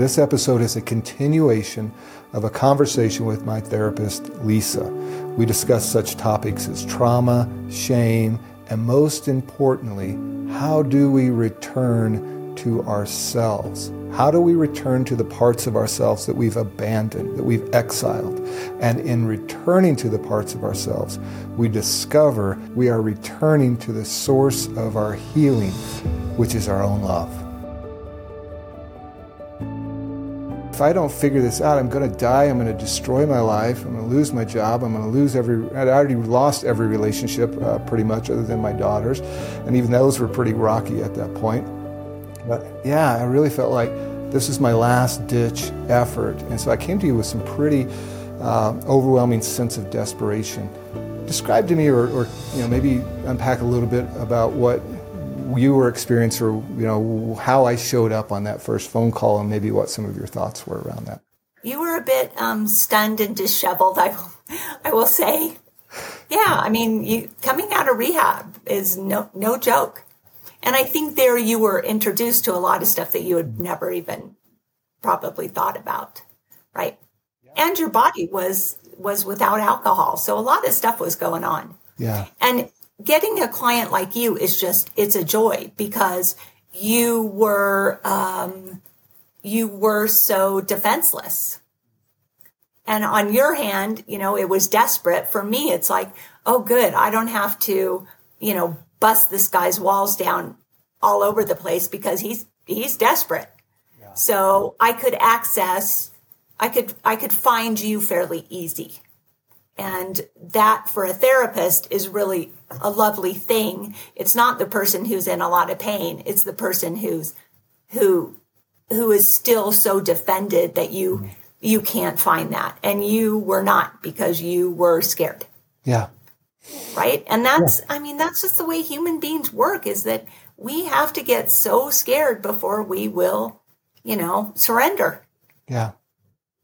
This episode is a continuation of a conversation with my therapist, Lisa. We discuss such topics as trauma, shame, and most importantly, how do we return to ourselves? How do we return to the parts of ourselves that we've abandoned, that we've exiled? And in returning to the parts of ourselves, we discover we are returning to the source of our healing, which is our own love. If I don't figure this out, I'm going to die. I'm going to destroy my life. I'm going to lose my job. I'm going to lose every. I already lost every relationship, uh, pretty much, other than my daughters, and even those were pretty rocky at that point. But yeah, I really felt like this is my last ditch effort, and so I came to you with some pretty uh, overwhelming sense of desperation. Describe to me, or, or you know, maybe unpack a little bit about what you were experiencing or you know how I showed up on that first phone call and maybe what some of your thoughts were around that. You were a bit um, stunned and disheveled, I will, I will say. Yeah, I mean, you coming out of rehab is no no joke. And I think there you were introduced to a lot of stuff that you had never even probably thought about, right? Yeah. And your body was was without alcohol, so a lot of stuff was going on. Yeah. And getting a client like you is just it's a joy because you were um, you were so defenseless. And on your hand you know it was desperate. For me it's like oh good i don't have to you know bust this guy's walls down all over the place because he's he's desperate. Yeah. so i could access i could i could find you fairly easy and that for a therapist is really a lovely thing. It's not the person who's in a lot of pain. It's the person who's, who, who is still so defended that you, you can't find that. And you were not because you were scared. Yeah. Right. And that's, yeah. I mean, that's just the way human beings work is that we have to get so scared before we will, you know, surrender. Yeah,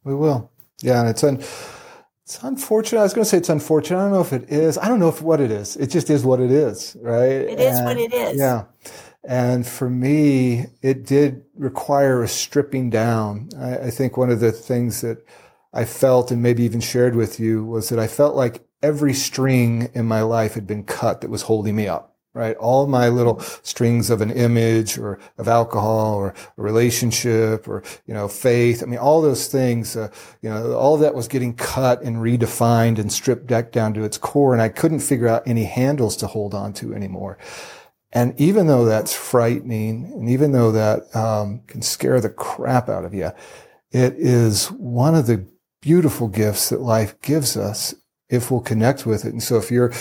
we will. Yeah. And it's, un- it's unfortunate. I was going to say it's unfortunate. I don't know if it is. I don't know if what it is. It just is what it is, right? It is and, what it is. Yeah. And for me, it did require a stripping down. I, I think one of the things that I felt and maybe even shared with you was that I felt like every string in my life had been cut that was holding me up right? All my little strings of an image or of alcohol or a relationship or, you know, faith. I mean, all those things, uh, you know, all that was getting cut and redefined and stripped back down to its core. And I couldn't figure out any handles to hold on to anymore. And even though that's frightening and even though that um, can scare the crap out of you, it is one of the beautiful gifts that life gives us if we'll connect with it. And so if you're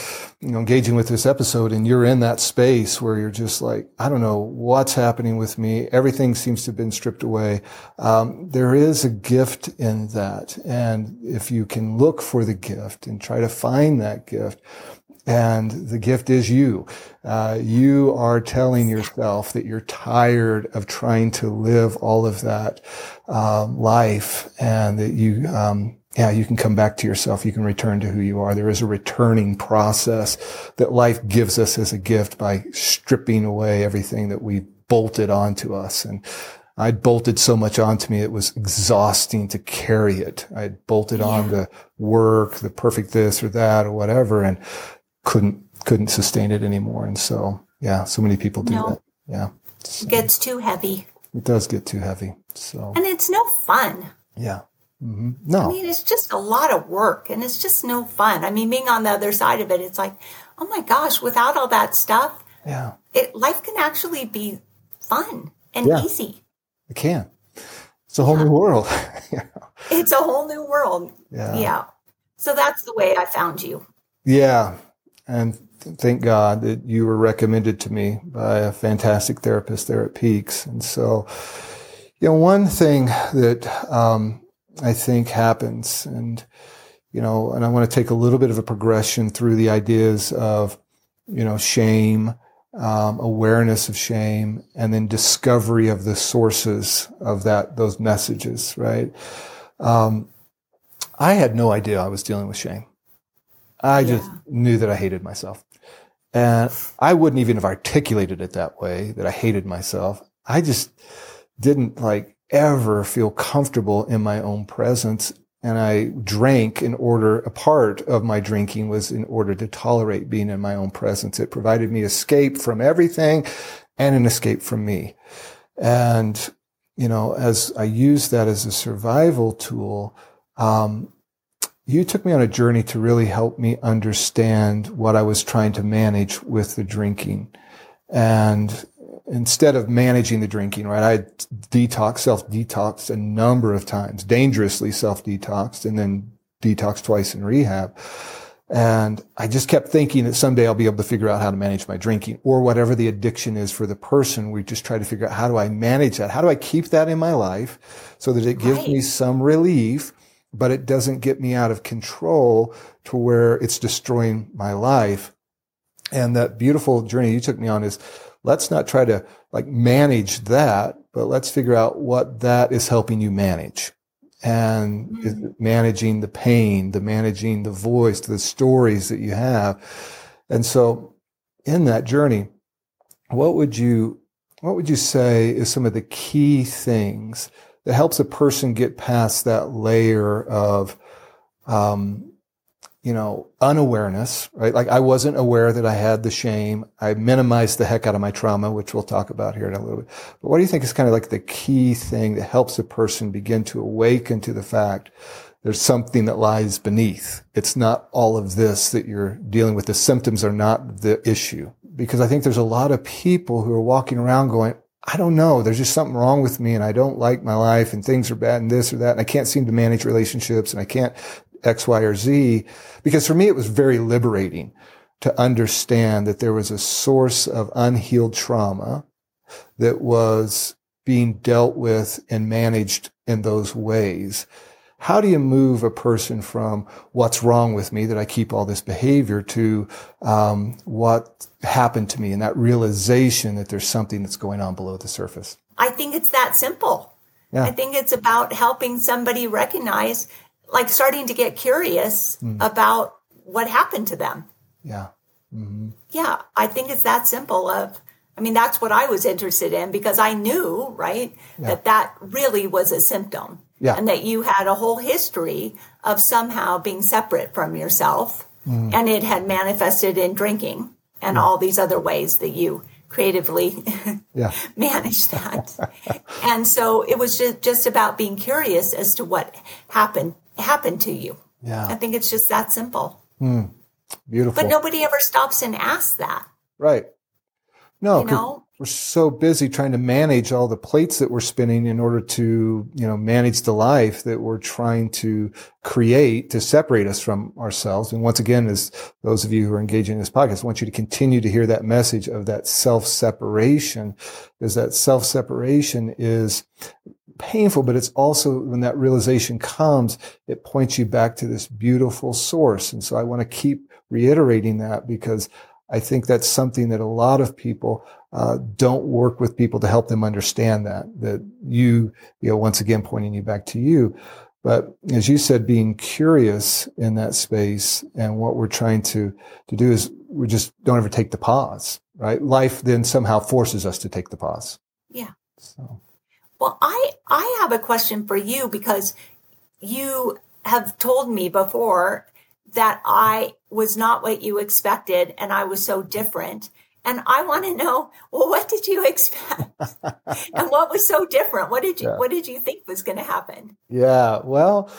you know, engaging with this episode and you're in that space where you're just like, I don't know what's happening with me. Everything seems to have been stripped away. Um, there is a gift in that. And if you can look for the gift and try to find that gift, and the gift is you. Uh, you are telling yourself that you're tired of trying to live all of that um, life, and that you um, yeah, you can come back to yourself. You can return to who you are. There is a returning process that life gives us as a gift by stripping away everything that we bolted onto us. And I bolted so much onto me, it was exhausting to carry it. I bolted yeah. on the work, the perfect this or that or whatever, and couldn't, couldn't sustain it anymore. And so, yeah, so many people do no. that. Yeah. So, it gets too heavy. It does get too heavy. So, and it's no fun. Yeah. Mm-hmm. No. I mean, it's just a lot of work and it's just no fun. I mean, being on the other side of it, it's like, oh my gosh, without all that stuff, yeah, it, life can actually be fun and yeah, easy. It can. It's a whole yeah. new world. It's a whole new world. Yeah. Yeah. So that's the way I found you. Yeah. And thank God that you were recommended to me by a fantastic therapist there at Peaks. And so, you know, one thing that, um, I think happens. And, you know, and I want to take a little bit of a progression through the ideas of, you know, shame, um, awareness of shame, and then discovery of the sources of that, those messages, right? Um, I had no idea I was dealing with shame. I yeah. just knew that I hated myself. And I wouldn't even have articulated it that way that I hated myself. I just didn't like ever feel comfortable in my own presence. And I drank in order, a part of my drinking was in order to tolerate being in my own presence. It provided me escape from everything and an escape from me. And, you know, as I used that as a survival tool, um, you took me on a journey to really help me understand what I was trying to manage with the drinking. And instead of managing the drinking, right, I detox, self detoxed a number of times, dangerously self detoxed, and then detoxed twice in rehab. And I just kept thinking that someday I'll be able to figure out how to manage my drinking or whatever the addiction is for the person. We just try to figure out how do I manage that? How do I keep that in my life so that it gives right. me some relief, but it doesn't get me out of control to where it's destroying my life. And that beautiful journey you took me on is let's not try to like manage that, but let's figure out what that is helping you manage and mm-hmm. managing the pain, the managing the voice, the stories that you have. And so in that journey, what would you, what would you say is some of the key things that helps a person get past that layer of, um, you know, unawareness, right? Like I wasn't aware that I had the shame. I minimized the heck out of my trauma, which we'll talk about here in a little bit. But what do you think is kind of like the key thing that helps a person begin to awaken to the fact there's something that lies beneath? It's not all of this that you're dealing with. The symptoms are not the issue. Because I think there's a lot of people who are walking around going, I don't know. There's just something wrong with me and I don't like my life and things are bad and this or that. And I can't seem to manage relationships and I can't X, Y, or Z. Because for me, it was very liberating to understand that there was a source of unhealed trauma that was being dealt with and managed in those ways. How do you move a person from what's wrong with me that I keep all this behavior to um, what happened to me and that realization that there's something that's going on below the surface? I think it's that simple. Yeah. I think it's about helping somebody recognize like starting to get curious mm. about what happened to them. Yeah. Mm-hmm. Yeah. I think it's that simple of, I mean, that's what I was interested in because I knew, right, yeah. that that really was a symptom. Yeah. And that you had a whole history of somehow being separate from yourself. Mm. And it had manifested in drinking and all these other ways that you creatively yeah. manage that. and so it was just, just about being curious as to what happened happen to you. Yeah. I think it's just that simple. Mm, beautiful. But nobody ever stops and asks that. Right. No, you know? we're so busy trying to manage all the plates that we're spinning in order to, you know, manage the life that we're trying to create to separate us from ourselves. And once again, as those of you who are engaging in this podcast, I want you to continue to hear that message of that self separation, because that self separation is painful, but it's also when that realization comes, it points you back to this beautiful source. And so I want to keep reiterating that because I think that's something that a lot of people uh, don't work with people to help them understand that. That you, you know, once again pointing you back to you. But as you said, being curious in that space and what we're trying to to do is we just don't ever take the pause, right? Life then somehow forces us to take the pause. Yeah. So. Well, I I have a question for you because you have told me before that I was not what you expected and I was so different. And I want to know, well, what did you expect? and what was so different? What did you yeah. what did you think was going to happen? Yeah, well,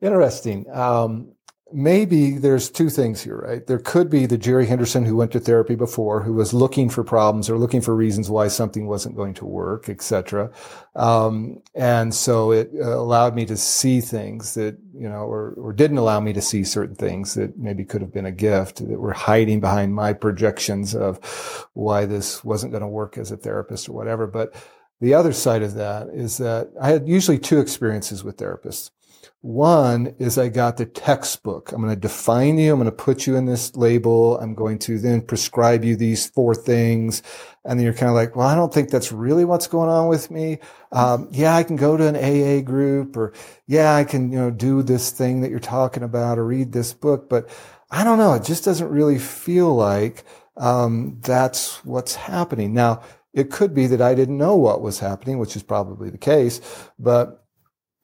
interesting. Um, maybe there's two things here, right? There could be the Jerry Henderson who went to therapy before, who was looking for problems or looking for reasons why something wasn't going to work, etc. Um, and so it uh, allowed me to see things that you know, or or didn't allow me to see certain things that maybe could have been a gift that were hiding behind my projections of why this wasn't going to work as a therapist or whatever. But the other side of that is that I had usually two experiences with therapists. One is I got the textbook. I'm going to define you. I'm going to put you in this label. I'm going to then prescribe you these four things. And then you're kind of like, well, I don't think that's really what's going on with me. Um, yeah, I can go to an AA group or yeah, I can, you know, do this thing that you're talking about or read this book, but I don't know. It just doesn't really feel like, um, that's what's happening. Now, It could be that I didn't know what was happening, which is probably the case, but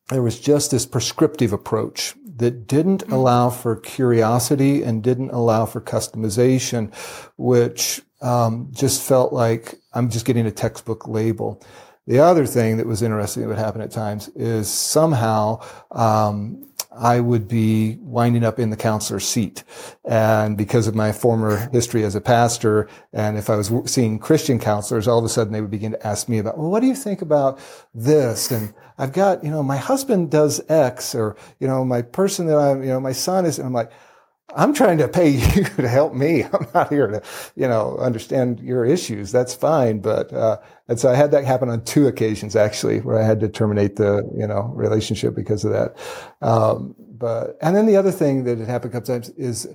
there was just this prescriptive approach that didn't mm-hmm. allow for curiosity and didn't allow for customization, which um, just felt like I'm just getting a textbook label. The other thing that was interesting that would happen at times is somehow um, I would be winding up in the counselor seat. And because of my former history as a pastor, and if I was seeing Christian counselors, all of a sudden they would begin to ask me about, well, what do you think about this? And I've got, you know, my husband does X, or, you know, my person that I'm, you know, my son is, and I'm like, I'm trying to pay you to help me. I'm not here to, you know, understand your issues. That's fine. But, uh, and so I had that happen on two occasions actually, where I had to terminate the, you know, relationship because of that. Um, but, and then the other thing that had happened a couple times is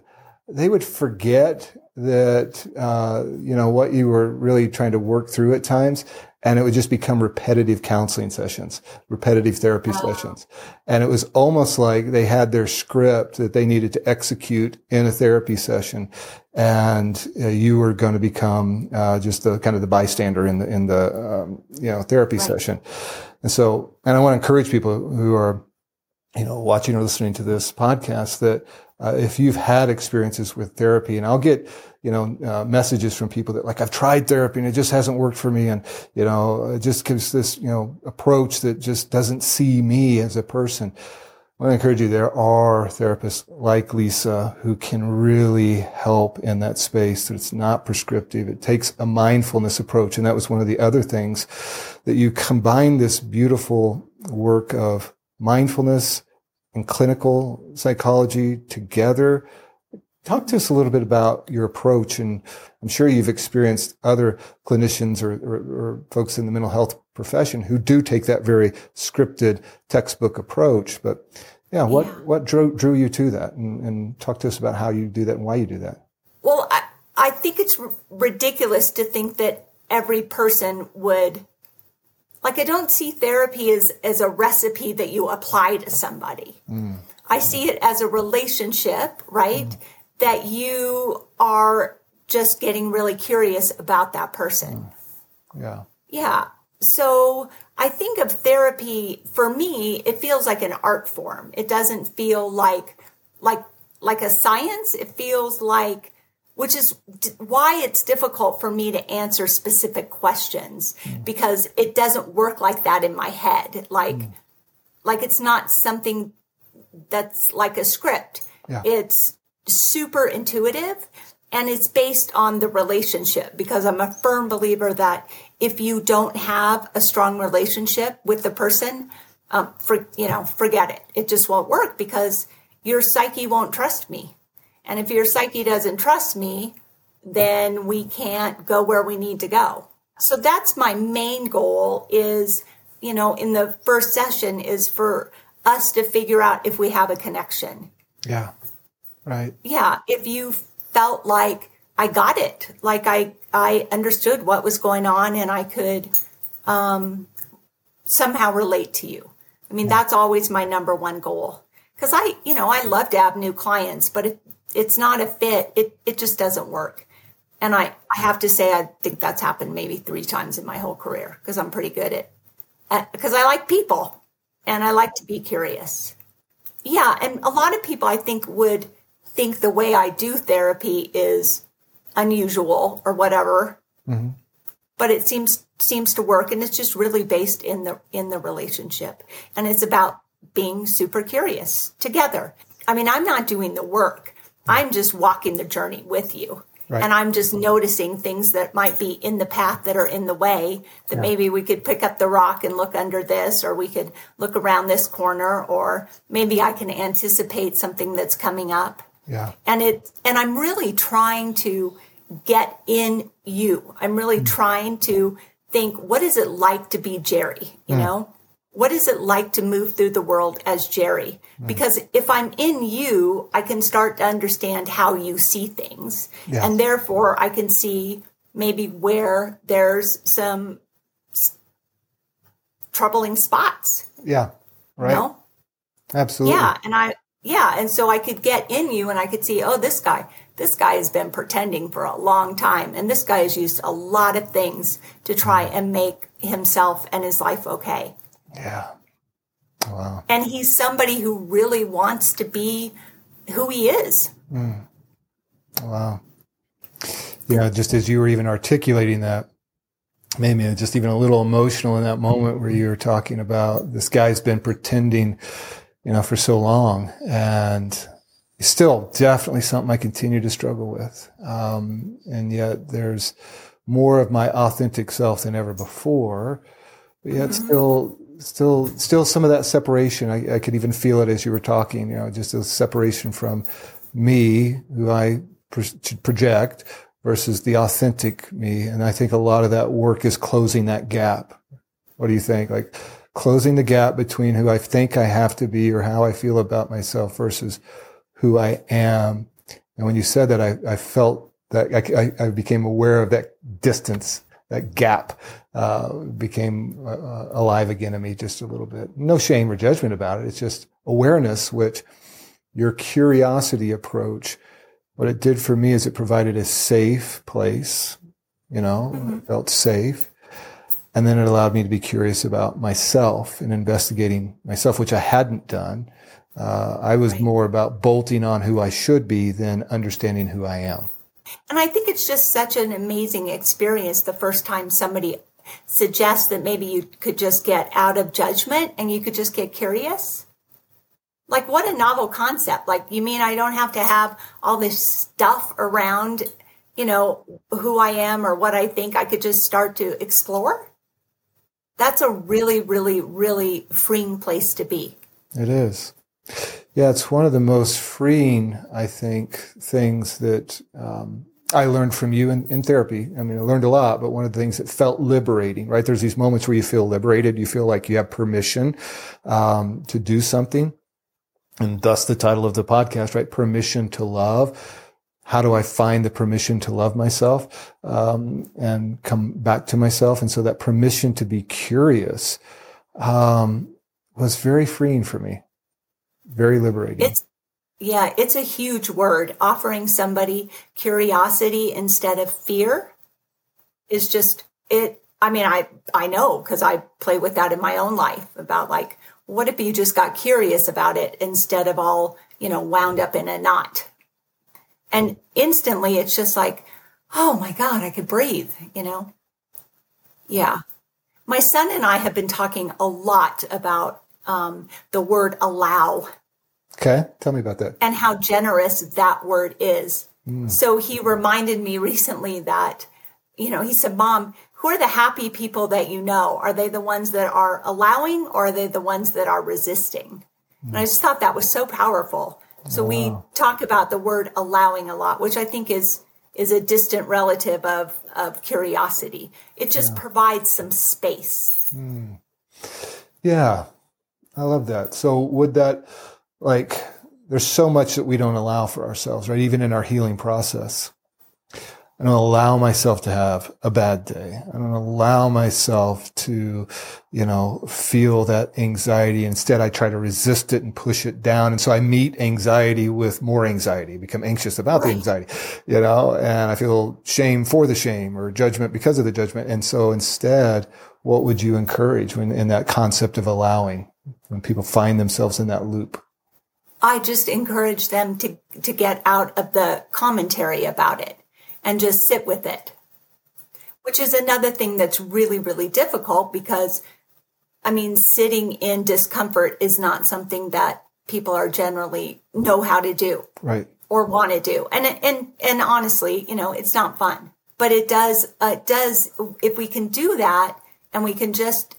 they would forget that, uh, you know, what you were really trying to work through at times and it would just become repetitive counseling sessions, repetitive therapy wow. sessions. And it was almost like they had their script that they needed to execute in a therapy session. And uh, you were going to become uh, just the kind of the bystander in the, in the, um, you know, therapy right. session. And so, and I want to encourage people who are, you know, watching or listening to this podcast that uh, if you've had experiences with therapy, and I'll get, you know, uh, messages from people that like, I've tried therapy and it just hasn't worked for me. And, you know, it just gives this, you know, approach that just doesn't see me as a person. I want to encourage you, there are therapists like Lisa who can really help in that space. That it's not prescriptive. It takes a mindfulness approach. And that was one of the other things that you combine this beautiful work of mindfulness, and clinical psychology together. Talk to us a little bit about your approach. And I'm sure you've experienced other clinicians or, or, or folks in the mental health profession who do take that very scripted textbook approach. But yeah, what, yeah. what drew, drew you to that? And, and talk to us about how you do that and why you do that. Well, I, I think it's r- ridiculous to think that every person would like I don't see therapy as as a recipe that you apply to somebody. Mm. I see it as a relationship, right? Mm. That you are just getting really curious about that person. Mm. Yeah. Yeah. So I think of therapy for me, it feels like an art form. It doesn't feel like like like a science. It feels like which is why it's difficult for me to answer specific questions mm. because it doesn't work like that in my head. Like, mm. like it's not something that's like a script. Yeah. It's super intuitive and it's based on the relationship because I'm a firm believer that if you don't have a strong relationship with the person, um, for, you know, forget it. It just won't work because your psyche won't trust me and if your psyche doesn't trust me, then we can't go where we need to go. So that's my main goal is, you know, in the first session is for us to figure out if we have a connection. Yeah. Right. Yeah. If you felt like I got it, like I, I understood what was going on and I could, um, somehow relate to you. I mean, yeah. that's always my number one goal. Cause I, you know, I love to have new clients, but if it's not a fit. It it just doesn't work. And I, I have to say, I think that's happened maybe three times in my whole career because I'm pretty good at, because I like people and I like to be curious. Yeah. And a lot of people I think would think the way I do therapy is unusual or whatever. Mm-hmm. But it seems, seems to work. And it's just really based in the, in the relationship. And it's about being super curious together. I mean, I'm not doing the work. I'm just walking the journey with you. Right. And I'm just noticing things that might be in the path that are in the way that yeah. maybe we could pick up the rock and look under this, or we could look around this corner, or maybe I can anticipate something that's coming up. Yeah. And it, and I'm really trying to get in you. I'm really mm. trying to think, what is it like to be Jerry? You mm. know, what is it like to move through the world as Jerry? Mm. Because if I'm in you, I can start to understand how you see things. Yeah. And therefore, I can see maybe where there's some s- troubling spots. Yeah. Right. You know? Absolutely. Yeah. And I, yeah. And so I could get in you and I could see, oh, this guy, this guy has been pretending for a long time. And this guy has used a lot of things to try and make himself and his life okay. Yeah. Wow. And he's somebody who really wants to be who he is. Mm. Wow. Yeah, just as you were even articulating that, made me just even a little emotional in that moment where you were talking about this guy's been pretending, you know, for so long. And still definitely something I continue to struggle with. Um, and yet there's more of my authentic self than ever before. But yet mm-hmm. still, still, still some of that separation. I, I could even feel it as you were talking, you know, just a separation from me, who I pro- project versus the authentic me. And I think a lot of that work is closing that gap. What do you think? Like closing the gap between who I think I have to be or how I feel about myself versus who I am. And when you said that, I, I felt that I, I, became aware of that distance, that gap, uh, became uh, alive again in me just a little bit. No shame or judgment about it. It's just awareness, which your curiosity approach, what it did for me is it provided a safe place, you know, mm-hmm. felt safe. And then it allowed me to be curious about myself and investigating myself, which I hadn't done. Uh, I was right. more about bolting on who I should be than understanding who I am. And I think it's just such an amazing experience the first time somebody suggests that maybe you could just get out of judgment and you could just get curious. Like, what a novel concept. Like, you mean I don't have to have all this stuff around, you know, who I am or what I think? I could just start to explore? That's a really, really, really freeing place to be. It is. Yeah, it's one of the most freeing, I think, things that um, I learned from you in, in, therapy. I mean, I learned a lot, but one of the things that felt liberating, right? There's these moments where you feel liberated, you feel like you have permission um, to do something. And thus the title of the podcast, right? Permission to love. How do I find the permission to love myself um, and come back to myself? And so that permission to be curious um, was very freeing for me very liberating. It's yeah, it's a huge word. Offering somebody curiosity instead of fear is just it. I mean, I I know because I play with that in my own life about like, what if you just got curious about it instead of all you know wound up in a knot, and instantly it's just like, oh my god, I could breathe. You know, yeah. My son and I have been talking a lot about um, the word allow Okay. Tell me about that. And how generous that word is. Mm. So he reminded me recently that, you know, he said, Mom, who are the happy people that you know? Are they the ones that are allowing or are they the ones that are resisting? Mm. And I just thought that was so powerful. So wow. we talk about the word allowing a lot, which I think is is a distant relative of of curiosity. It just yeah. provides some space. Mm. Yeah. I love that. So would that like there's so much that we don't allow for ourselves, right? Even in our healing process. I don't allow myself to have a bad day. I don't allow myself to, you know, feel that anxiety. Instead, I try to resist it and push it down. And so I meet anxiety with more anxiety, become anxious about the anxiety, you know, and I feel shame for the shame or judgment because of the judgment. And so instead, what would you encourage when in that concept of allowing when people find themselves in that loop? I just encourage them to, to get out of the commentary about it and just sit with it, which is another thing that's really, really difficult because, I mean, sitting in discomfort is not something that people are generally know how to do. Right. Or want to do. And, and, and honestly, you know, it's not fun, but it does, uh, it does, if we can do that and we can just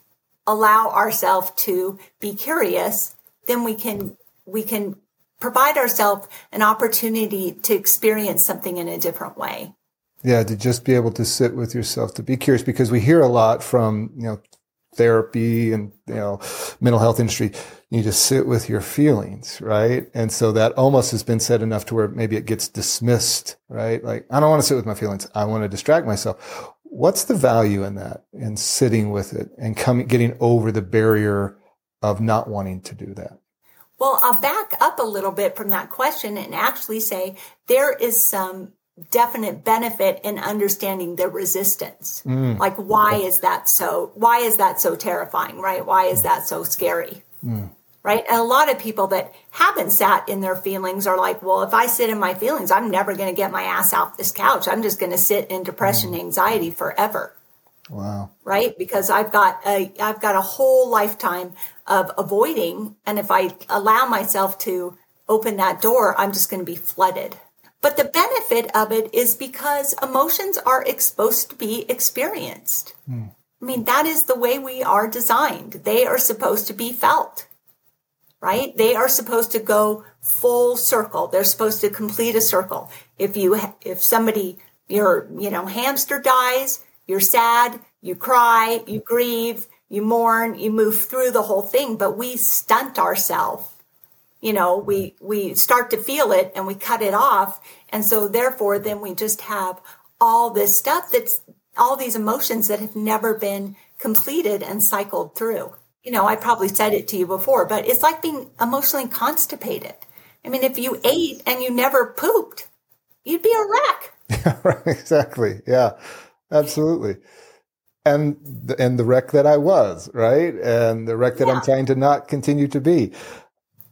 allow ourselves to be curious, then we can we can provide ourselves an opportunity to experience something in a different way. Yeah, to just be able to sit with yourself, to be curious, because we hear a lot from, you know, therapy and, you know, mental health industry. You to sit with your feelings, right? And so that almost has been said enough to where maybe it gets dismissed, right? Like, I don't want to sit with my feelings. I want to distract myself. What's the value in that, in sitting with it and coming, getting over the barrier of not wanting to do that? Well, I'll back up a little bit from that question and actually say there is some definite benefit in understanding the resistance. Mm. Like why is that so why is that so terrifying, right? Why is that so scary? Mm. Right? And a lot of people that haven't sat in their feelings are like, well, if I sit in my feelings, I'm never going to get my ass off this couch. I'm just going to sit in depression, mm. anxiety forever. Wow. Right? Because I've got a I've got a whole lifetime of avoiding and if I allow myself to open that door, I'm just going to be flooded. But the benefit of it is because emotions are supposed to be experienced. Mm. I mean, that is the way we are designed. They are supposed to be felt, right? They are supposed to go full circle. They're supposed to complete a circle. If you, if somebody, your, you know, hamster dies, you're sad, you cry, you grieve, you mourn, you move through the whole thing, but we stunt ourselves you know, we, we start to feel it and we cut it off. And so therefore, then we just have all this stuff that's all these emotions that have never been completed and cycled through. You know, I probably said it to you before, but it's like being emotionally constipated. I mean, if you ate and you never pooped, you'd be a wreck. Yeah, right, exactly. Yeah, absolutely. And and the wreck that I was, right? And the wreck that yeah. I'm trying to not continue to be.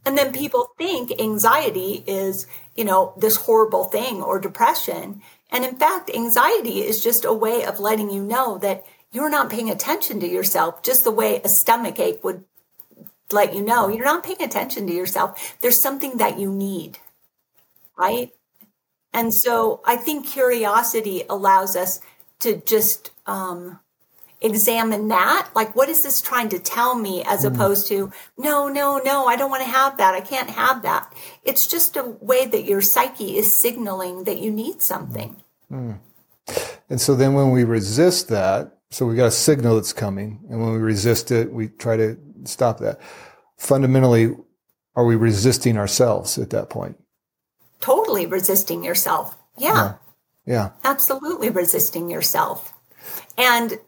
And then people think anxiety is, you know, this horrible thing or depression. And in fact, anxiety is just a way of letting you know that you're not paying attention to yourself, just the way a stomach ache would let you know you're not paying attention to yourself. There's something that you need, right? And so I think curiosity allows us to just um, examine that. Like, what is this trying to tell me as mm. opposed to, no, no, no, I don't want to have that. I can't have that. It's just a way that your psyche is signaling that you need something. Mm. And so then when we resist that, so we got a signal that's coming. And when we resist it, we try to stop that. Fundamentally, are we resisting ourselves at that point? Totally resisting yourself. Yeah. Yeah. yeah. Absolutely resisting yourself. And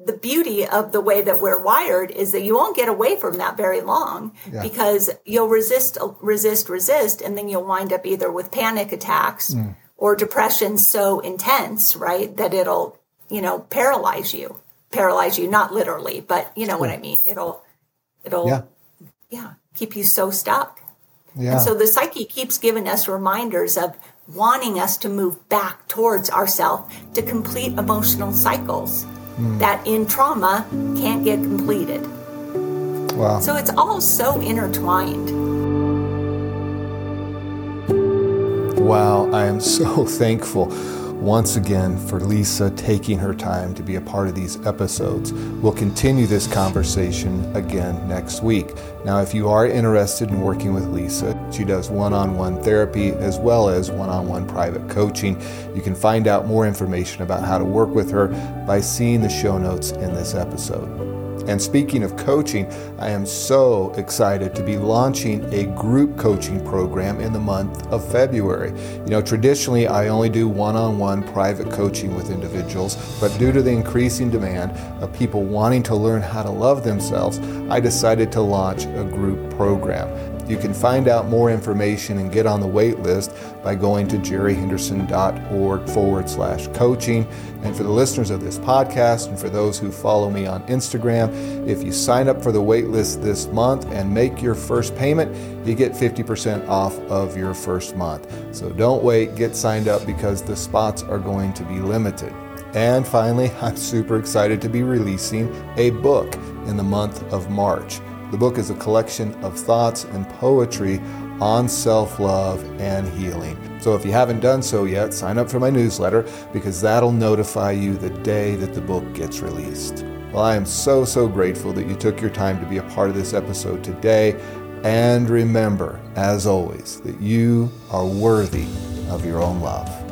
the beauty of the way that we're wired is that you won't get away from that very long yeah. because you'll resist, resist, resist, and then you'll wind up either with panic attacks mm. or depression so intense, right, that it'll, you know, paralyze you. Paralyze you, not literally, but you know what I mean. It'll, it'll, yeah. yeah, keep you so stuck. Yeah. And so the psyche keeps giving us reminders of wanting us to move back towards ourself to complete emotional cycles mm. that in trauma can't get completed. Wow. So it's all so intertwined. Wow, I am so thankful once again for Lisa taking her time to be a part of these episodes. We'll continue this conversation again next week. Now, if you are interested in working with Lisa, she does one on one therapy as well as one on one private coaching. You can find out more information about how to work with her by seeing the show notes in this episode. And speaking of coaching, I am so excited to be launching a group coaching program in the month of February. You know, traditionally I only do one on one private coaching with individuals, but due to the increasing demand of people wanting to learn how to love themselves, I decided to launch a group program. You can find out more information and get on the wait list by going to jerryhenderson.org forward slash coaching. And for the listeners of this podcast and for those who follow me on Instagram, if you sign up for the wait list this month and make your first payment, you get 50% off of your first month. So don't wait, get signed up because the spots are going to be limited. And finally, I'm super excited to be releasing a book in the month of March. The book is a collection of thoughts and poetry on self love and healing. So if you haven't done so yet, sign up for my newsletter because that'll notify you the day that the book gets released. Well, I am so, so grateful that you took your time to be a part of this episode today. And remember, as always, that you are worthy of your own love.